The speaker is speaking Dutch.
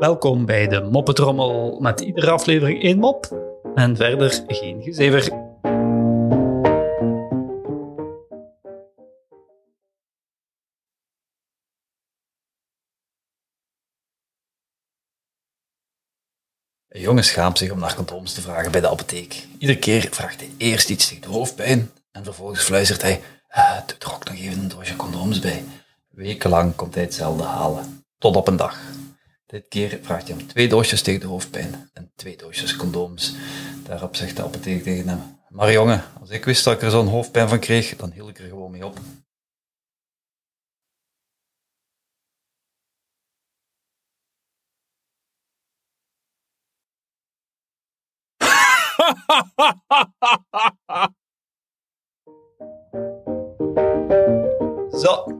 Welkom bij de Moppetrommel met iedere aflevering één mop en verder geen gezever. Een jongen schaamt zich om naar condooms te vragen bij de apotheek. Iedere keer vraagt hij eerst iets tegen de hoofdpijn en vervolgens fluistert hij: ah, er nog even een doosje condooms bij. Wekenlang komt hij hetzelfde halen. Tot op een dag. Dit keer vraagt hij om twee doosjes tegen de hoofdpijn en twee doosjes condooms. Daarop zegt de apotheek tegen hem: Maar jongen, als ik wist dat ik er zo'n hoofdpijn van kreeg, dan hield ik er gewoon mee op. Zo,